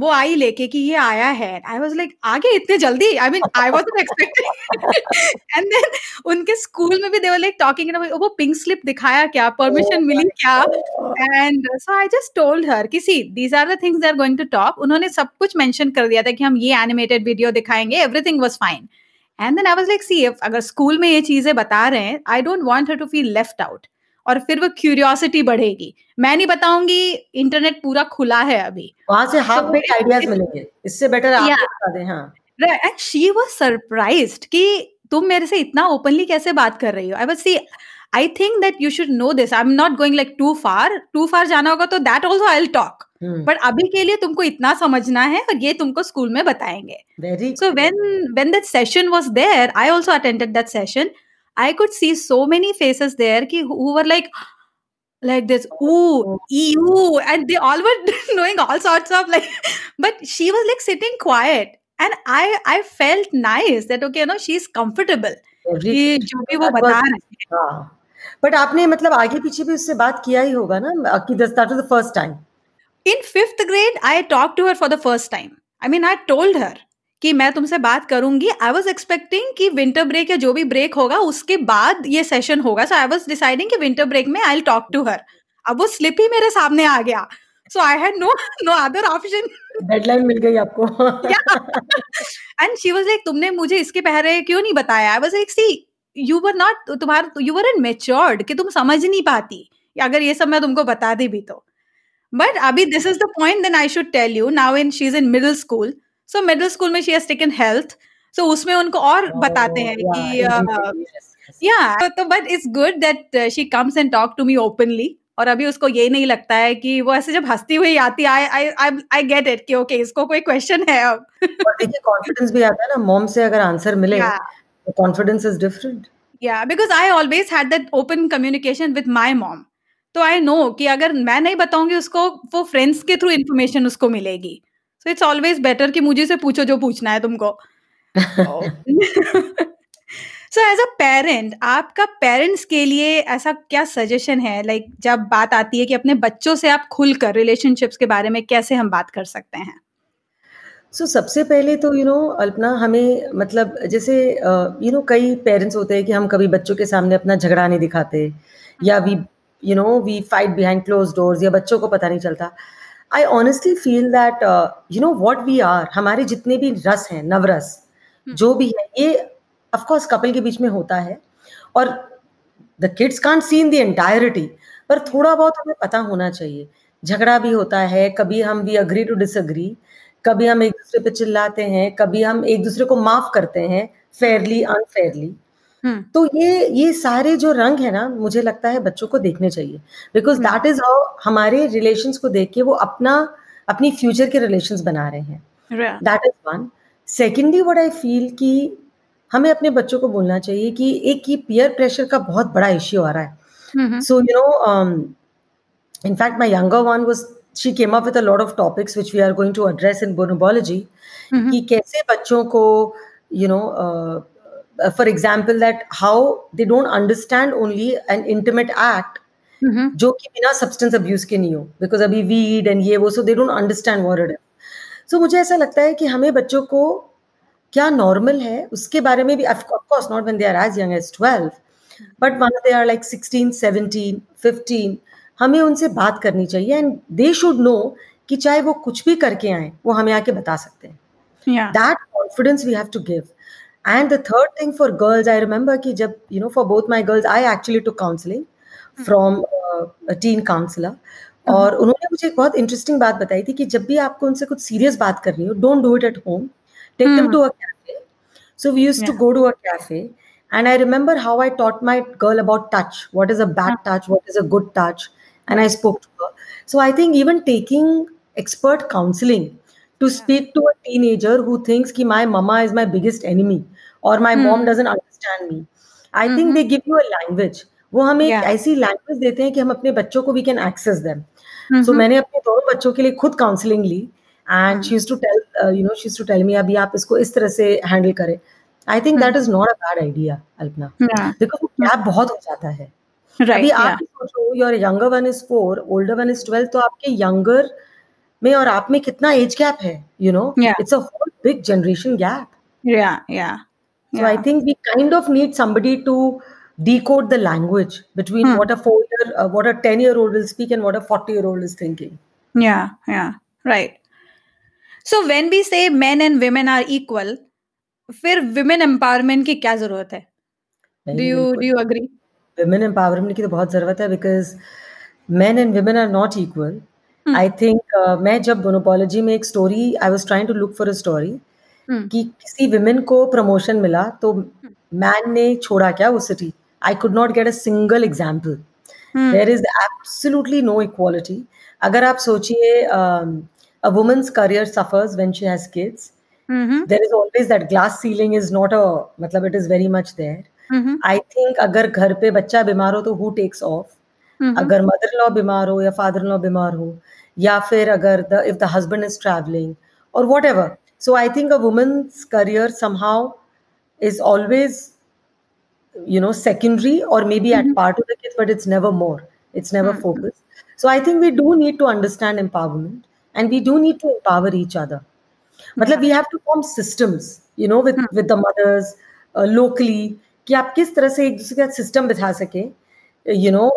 A: वो आई लेके कि ये आया है आई वाज लाइक आगे इतने जल्दी? I mean I was expecting and then उनके स्कूल में भी दे वर लाइक टॉकिंग वो पिंक स्लिप दिखाया क्या? परमिशन मिली क्या? And so I just told her कि see these are the things they are going to talk उन्होंने सब कुछ मेंशन कर दिया था कि हम ये एनिमेटेड वीडियो दिखाएँगे everything was fine and then I was like see अगर स्कूल में ये चीज़ें बता रहे हैं I don't want her to feel left out और फिर वो क्यूरियोसिटी बढ़ेगी। मैं नहीं बताऊँगी इंटरनेट पूरा खुला है अभी।
B: वहाँ से हाफ़ बेक आइडियाज़ मिलेंगे। इससे बेटर आप
A: Yeah.
B: बता दें हाँ।
A: एंड शी वाज सरप्राइज्ड कि तुम मेरे से इतना ओपनली कैसे बात कर रही हो? I was see I think that you should know this I am not going like too far too far जाना होगा तो that also I will talk
B: hmm
A: but अभी के लिए तुमको इतना समझना है और ये तुमको स्कूल में बताएँगे
B: very
A: So when when that session was there, I also attended that session. I could see so many faces there ki, who who like like this ooh ew and they all were doing all sorts of like but she was like sitting quiet and I I felt nice that okay no she is comfortable कि जो भी वो बता रहे हैं
B: हाँ but आपने मतलब आगे पीछे भी उससे बात किया ही होगा ना कि that was the first time
A: in fifth grade I talk to her for the first time I mean I told her कि मैं तुमसे बात करूँगी। आई वॉज़ एक्सपेक्टिंग कि विंटर ब्रेक या जो भी ब्रेक होगा उसके बाद ये सेशन होगा। सो आई वॉज़ डिसाइडिंग कि विंटर ब्रेक में आई टॉक टू हर अब वो स्लिप ही मेरे सामने आ गया। So I had no no other option
B: deadline मिल गई आपको।
A: एंड शी वाज लाइक तुमने मुझे इसके पहले क्यों नहीं बताया? I was like see you were not तुम्हारा यू वर इन मेच्योर्ड कि तुम समझ नहीं पाती। अगर ये सब मैं तुमको बता दी भी तो। बट अभी this is the point then I should tell you now in she in middle school so middle school में she has taken health so उसमें उनको और oh, बताते हैं कि या तो but it's good that she comes and talk to me openly और अभी उसको ये नहीं लगता है कि वो ऐसे जब हंसती हुई आती I I I get it कि ओके इसको कोई क्वेश्चन है अब
B: देखिए कॉन्फिडेंस भी आता है ना मॉम से अगर आंसर मिले कॉन्फिडेंस इज़ डिफरेंट
A: या because I always had that open communication with my mom तो आई नो कि अगर मैं नहीं बताऊँगी उसको वो फ्रेंड्स के थ्रू इन्फॉर्मेशन उसको मिलेगी। सो इट्स ऑलवेज बेटर कि मुझे से पूछो जो पूछना है तुमको। सो एज अ पेरेंट आपका पेरेंट्स के लिए ऐसा क्या सजेशन है? लाइक like, जब बात आती है कि अपने बच्चों से आप खुलकर रिलेशनशिप्स के बारे में कैसे हम बात कर सकते हैं?
B: सो so, सबसे पहले तो यू नो अल्पना हमें मतलब जैसे यू नो कई पेरेंट्स होते हैं कि हम कभी बच्चों के सामने अपना झगड़ा नहीं दिखाते या we you know we fight behind close doors या बच्चों को पता नहीं चलता। I honestly feel that you know what we are हमारे जितने भी रस हैं नवरस hmm. जो भी है ये ऑफकोर्स कपल के बीच में होता है और the kids can't see in the entirety पर थोड़ा बहुत हमें पता होना चाहिए। झगड़ा भी होता है कभी हम वी अग्री टू डिसअग्री कभी हम एक दूसरे पे चिल्लाते हैं कभी हम एक दूसरे को माफ़ करते हैं फेयरली अनफेयरली हम्म। तो ये ये सारे जो रंग है ना मुझे लगता है बच्चों को देखने चाहिए। बिकॉज़ दैट इज़ हाउ हमारे रिलेशंस को देख के वो अपना अपनी फ्यूचर के रिलेशंस बना रहे हैं। That is one secondly what I feel कि हमें अपने बच्चों को बोलना चाहिए कि एक ये पियर प्रेशर का बहुत बड़ा इश्यू आ रहा है। So you know in fact my younger one was she came up with a lot of topics which we are going to address in Bonobology कि कैसे बच्चों को you know for example that how they don't understand only an intimate act जो कि बिना substance abuse के नहीं हो बिकॉज़ अभी वीड एंड ये वो so they don't understand what it so मुझे ऐसा लगता है कि हमें बच्चों को क्या नॉर्मल है उसके बारे में भी of course not one they are as young as twelve but one they are like sixteen seventeen fifteen हमें उनसे बात करनी चाहिए एंड दे शुड नो कि चाहे वो कुछ भी करके आए वो हमें आके बता सकते हैं। That confidence we have to give And the third thing for girls I remember कि जब you know for both my girls I actually to counselling from teen counsellor और उन्होंने मुझे एक बहुत इंटरेस्टिंग बात बताई थी कि जब भी आपको उनसे कुछ सीरियस बात करनी हो don't do it at home take them to a cafe so we use to go to a cafe And I remember how I taught my girl about touch. What is a bad touch? What is a good touch? And I spoke to her. So I think even taking expert counseling to speak to a teenager who thinks ki my mama is my biggest enemy or my hmm. mom doesn't understand me. I mm-hmm. think they give you a language. वो हमें yeah. ऐसी language देते हैं कि हम अपने बच्चों को we can access them so मैंने अपने दोनों बच्चों के लिए खुद counselling Lee and she to tell you know she to tell me अभी आप इसको इस तरह से हैंडल करें I think that is not a bad idea Alpana because gap बहुत हो जाता है right, अभी आप सोचो your younger one is four older one is twelve तो आपके यंगर में और आप में कितना एज गैप है you know it's big
A: generation gap
B: so I think we kind of need somebody to decode the language between what a 4 year what a 10 year old speak and what a 40 year old is thinking
A: right so when we say men and women are equal फिर women empowerment की क्या ज़रूरत है? Do you do you agree
B: women empowerment की तो बहुत ज़रूरत है because men and women are not equal. I think uh, मैं जब बोनोपोलॉजी में एक story I was trying to look for a story कि किसी विमेन को प्रमोशन मिला तो मैन ने छोड़ा क्या वो city I could not get a single example there is absolutely no equality अगर आप सोचिए a woman's career suffers when she has kids there is always that glass ceiling is not a मतलब it is very much there I think अगर घर पे बच्चा बीमार हो तो हु टेक्स ऑफ़ अगर मदर लॉ बीमार हो या फादर लॉ बीमार हो या फिर अगर the if the husband is travelling और whatever so I think a woman's career some is always you know secondary और may
A: be
B: at part of this but it's never more it's never focus so I think we do need to understand empowerment and we do need to empower each other मतलब we have to form systems you know with with the mothers locally कि आप किस तरह से एक दूसरे का system बिठा सके you know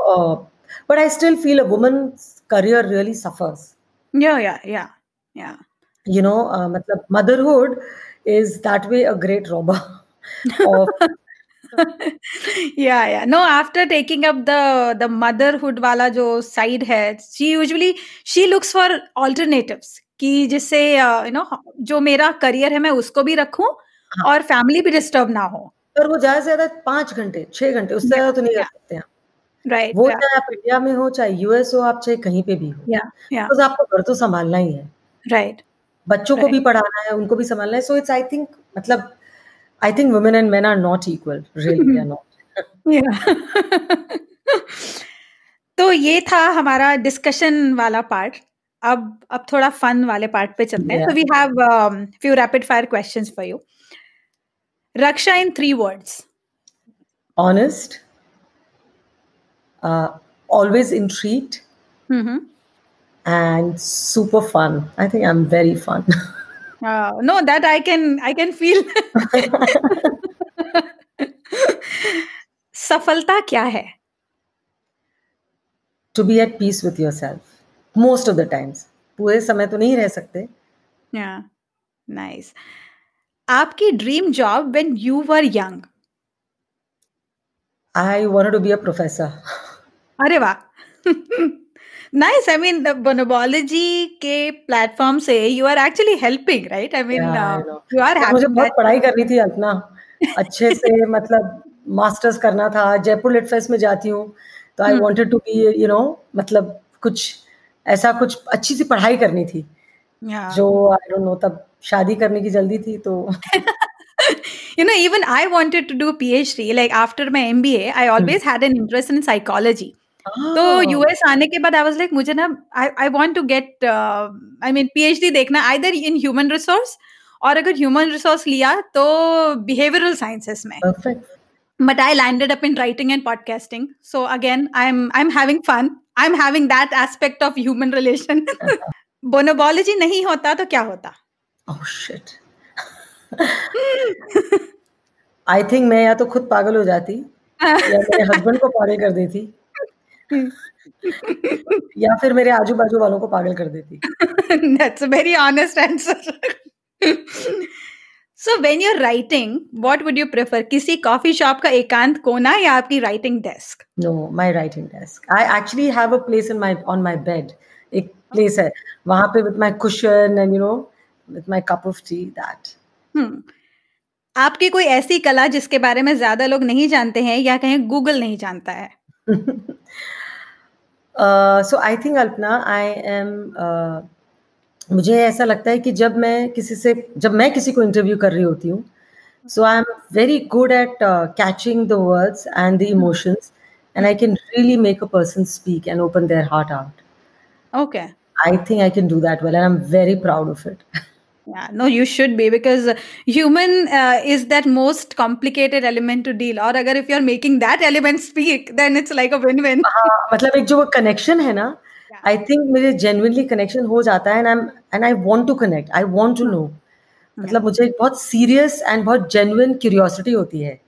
B: Uh, but I still feel a woman's career really suffers.
A: Yeah, yeah, yeah, yeah.
B: You know, uh, मतलब motherhood is that way a great robber of
A: yeah, yeah. No, after taking up the the motherhood वाला जो side है, she usually she looks for alternatives कि जिससे you know जो मेरा career है मैं उसको भी रखूँ
B: हाँ।
A: और फैमिली भी डिस्टर्ब ना हो
B: पर वो ज़्यादा से ज़्यादा पाँच घंटे छह घंटे उससे ज़्यादा तो नहीं कर सकते हैं
A: राइट
B: वो चाहे आप इंडिया में हो चाहे यूएस हो आप चाहे कहीं पे भी हो
A: या या
B: बिकॉज़ आपको घर तो संभालना ही है।
A: राइट
B: बच्चों को भी पढ़ाना है उनको भी संभालना है सो इट्स आई थिंक मतलब I think women and men are not equal really are not
A: तो ये था हमारा डिस्कशन वाला पार्ट अब अब थोड़ा फन वाले पार्ट पे चलते हैं. तो we have few rapid fire questions for you Raksha in three words
B: honest uh, always intrigued
A: hmm
B: and super fun i think i'm very fun
A: no that I can I can feel सफलता क्या है
B: to be at peace with yourself most of the times पूरे समय तो नहीं रह सकते
A: या नाइस आपकी dream job when you were young
B: i wanted to be a professor
A: अरे वाह। नाइस आई मीन बोनोबोलॉजी के प्लेटफॉर्म से you are actually helping
B: right I
A: mean. You
B: are मुझे बहुत पढ़ाई करनी थी अल्पना अच्छे से मतलब मास्टर्स करना था। जयपुर लिट फेस्ट में जाती हूँ तो
A: I.
B: Wanted to be you know मतलब कुछ ऐसा कुछ अच्छी सी पढ़ाई करनी थी। Yeah. जो आई डोंट नो तब शादी करने की जल्दी थी तो
A: you know even i wanted to do a phd like after my mba i always had an interest in psychology. तो यूएस आने के बाद आई वाज लाइक मुझे ना I I want to get I mean PhD देखना either in human resource और अगर human resource लिया तो बिहेवियरल साइंसेस में
B: perfect.
A: but I landed up in writing and podcasting. So again, I'm I'm having fun. I'm having that aspect of human relation. Bonobology नहीं होता तो क्या होता?
B: Oh shit. आई थिंक मैं या तो खुद पागल हो जाती या मेरे हस्बैंड को पागल कर देती या फिर मेरे आजू बाजू वालों को पागल कर देती।
A: That's a very honest answer. so when you're writing, what would you prefer? किसी कॉफ़ी शॉप का एकांत कोना या आपकी writing desk?
B: No my writing desk I actually have a place in my on my bed एक place है। वहाँ पे with my cushion and you know with my cup of tea
A: that आपकी कोई ऐसी कला जिसके बारे में ज़्यादा लोग नहीं जानते हैं या कहीं गूगल नहीं जानता है?
B: So I think Alpana I am मुझे ऐसा लगता है कि जब मैं किसी से जब मैं किसी को इंटरव्यू कर रही होती हूँ so I am very good at catching the words and the emotions and I can really make a person speak and open their heart out
A: okay
B: I think I can do that well well, and I'm very proud of it.
A: Yeah, no, you should be because uh, human uh, is that most complicated element to deal. Or agar if you're making that element speak, then it's like a win-win.
B: हाँ, मतलब एक जो वो connection है ना. I think मेरे genuinely connection हो जाता है and I and I want to connect I want to know मतलब मुझे एक बहुत सीरियस एंड बहुत जेन्युइन क्यूरियोसिटी होती है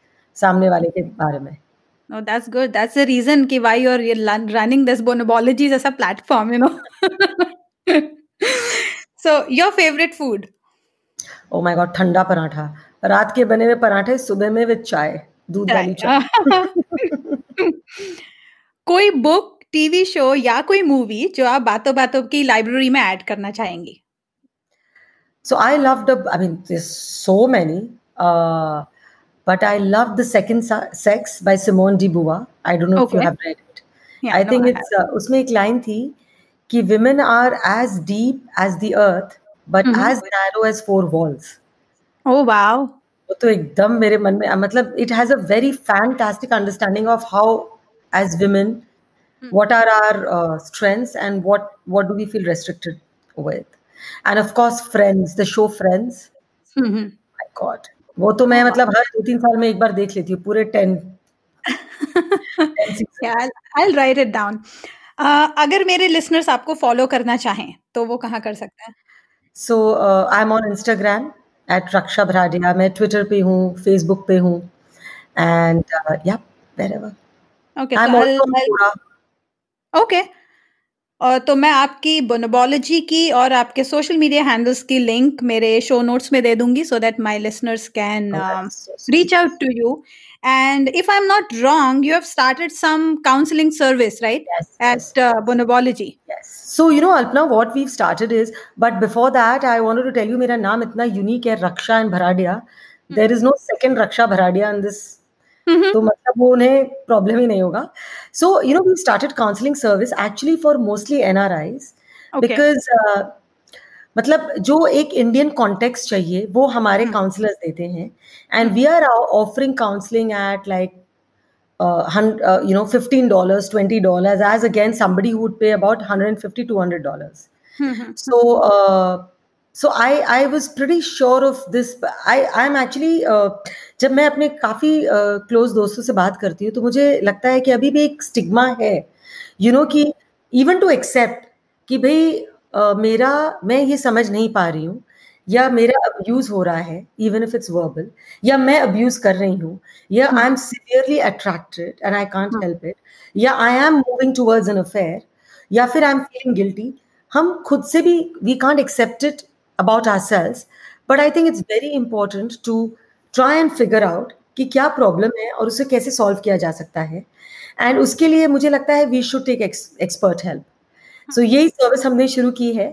B: सामने वाले के बारे में
A: No, that's good. That's the reason ki why you're running this bonobologies as a platform, you know. So your favourite food
B: oh my god ठंडा पराठा रात के बने हुए पराठे सुबह में विद चाय दूध वाली चाय।
A: कोई बुक टीवी शो या कोई मूवी जो आप बातों बातों की लाइब्रेरी में ऐड करना चाहेंगे?
B: So I love I mean so many but I love the second sex by Simone de Beauvoir I don't know if you have read it I think it's उसमें एक लाइन थी कि women are as deep as the earth, but
A: Mhm.
B: as narrow as four walls.
A: Oh wow.
B: वो तो एकदम मेरे मन में मतलब it has a very fantastic understanding of how as women what are our uh, strengths and what what do we feel restricted with and of course friends the show friends my god वो तो मैं मतलब हर दो तीन साल में एक बार देख लेती हूँ पूरे टेन
A: आई राइट इट अगर मेरे लिसनर्स आपको फॉलो करना चाहें तो वो कहाँ कर सकते हैं?
B: So I am on Instagram at Raksha Bharadia मैं ट्विटर पे हूँ फेसबुक पे हूँ एंड या wherever.
A: Okay
B: I am also
A: okay और तो मैं आपकी बोनोबोलॉजी की और आपके सोशल मीडिया हैंडल्स की लिंक मेरे शो नोट्स में दे दूँगी so that my listeners can reach out to you. and if i'm not wrong you have started some counseling service right
B: Yes,
A: at uh, bonobology
B: Yes. So you know, Alpna, what we've started is, but before that, I wanted to tell you, मेरा नाम इतना unique है, Raksha and Bharadia. There is no second Raksha Bharadia in this.
A: Mhm.
B: तो मतलब वो उन्हें problem ही नहीं होगा so you know we started counselling service actually for mostly NRIs
A: Okay.
B: Because मतलब जो एक इंडियन कॉन्टेक्स चाहिए वो हमारे
A: हम्म।
B: काउंसलर्स देते हैं। And we are offering counselling at like you know fifteen dollars twenty dollar as again somebody would pay about hundred and fifty
A: to
B: hundred dollar so so I I was pretty sure of this I I am actually जब मैं अपने काफ़ी close uh, दोस्तों से बात करती हूँ तो मुझे लगता है कि अभी भी एक स्टिग्मा है। यू you नो know, कि इवन टू एक्सेप्ट कि भाई मेरा मैं ये समझ नहीं पा रही हूँ या मेरा अब्यूज हो रहा है इवन इफ़ इट्स वर्बल या मैं अब्यूज कर रही हूँ या I am severely attracted and I can't
A: Hmm.
B: Help it या I am moving towards an affair या फिर आई एम फीलिंग गिल्टी हम खुद से भी we can't accept it about ourselves but I think it's very important to try and figure out कि क्या problem है और उसे कैसे सॉल्व किया जा सकता है एंड उसके लिए मुझे लगता है we should take expert help सो यही सर्विस हमने शुरू की है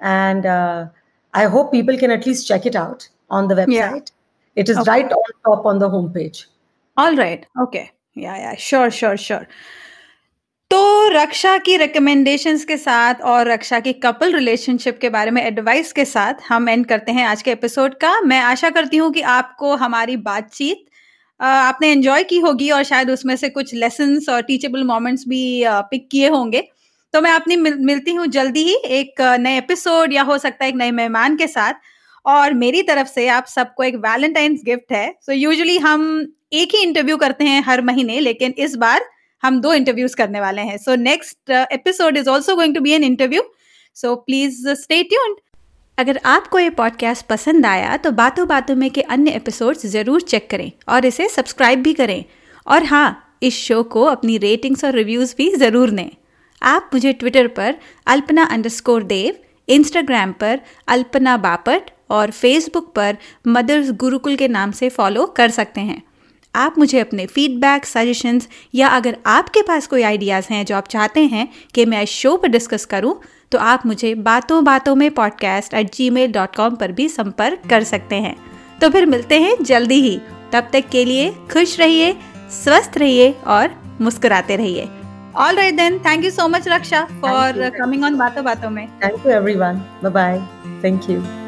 B: and I hope people can at least check it out on the website it
A: is
B: right on top on the home page
A: All right. Okay. Yeah, yeah. Sure, sure, sure. तो रक्षा की recommendations के साथ और रक्षा की couple relationship के बारे में advice के साथ हम एंड करते हैं आज के एपिसोड का मैं आशा करती हूँ कि आपको हमारी बातचीत आपने एंजॉय की होगी और शायद उसमें से कुछ लेसन्स और टीचेबल मोमेंट्स भी पिक किए होंगे तो मैं अपनी मिल, मिलती हूँ जल्दी ही एक नए एपिसोड या हो सकता है एक नए मेहमान के साथ। और मेरी तरफ़ से आप सबको एक वैलेंटाइंस गिफ्ट है। सो so, यूजुअली हम एक ही इंटरव्यू करते हैं हर महीने लेकिन इस बार हम दो इंटरव्यूज़ करने वाले हैं। So next episode is also going to be an interview. So please stay tuned. अगर आपको ये पॉडकास्ट पसंद आया तो बातों बातों में के अन्य एपिसोड्स ज़रूर चेक करें और इसे सब्सक्राइब भी करें। और हाँ इस शो को अपनी रेटिंग्स और रिव्यूज़ भी ज़रूर दें। आप मुझे ट्विटर पर अल्पना अंडरस्कोर देव इंस्टाग्राम पर अल्पना बापट और फेसबुक पर मदर्स गुरुकुल के नाम से फॉलो कर सकते हैं। आप मुझे अपने फीडबैक सजेशंस या अगर आपके पास कोई आइडियाज़ हैं जो आप चाहते हैं कि मैं इस शो पर डिस्कस करूँ तो आप मुझे बातों बातों में podcast at Gmail dot com पर भी संपर्क कर सकते हैं। तो फिर मिलते हैं जल्दी ही। तब तक के लिए खुश रहिए, स्वस्थ रहिए और मुस्कुराते रहिए। All right then. Thank you so much,
B: Raksha,
A: for coming on Bato Bato.
B: Thank you, everyone. Bye bye. Thank you.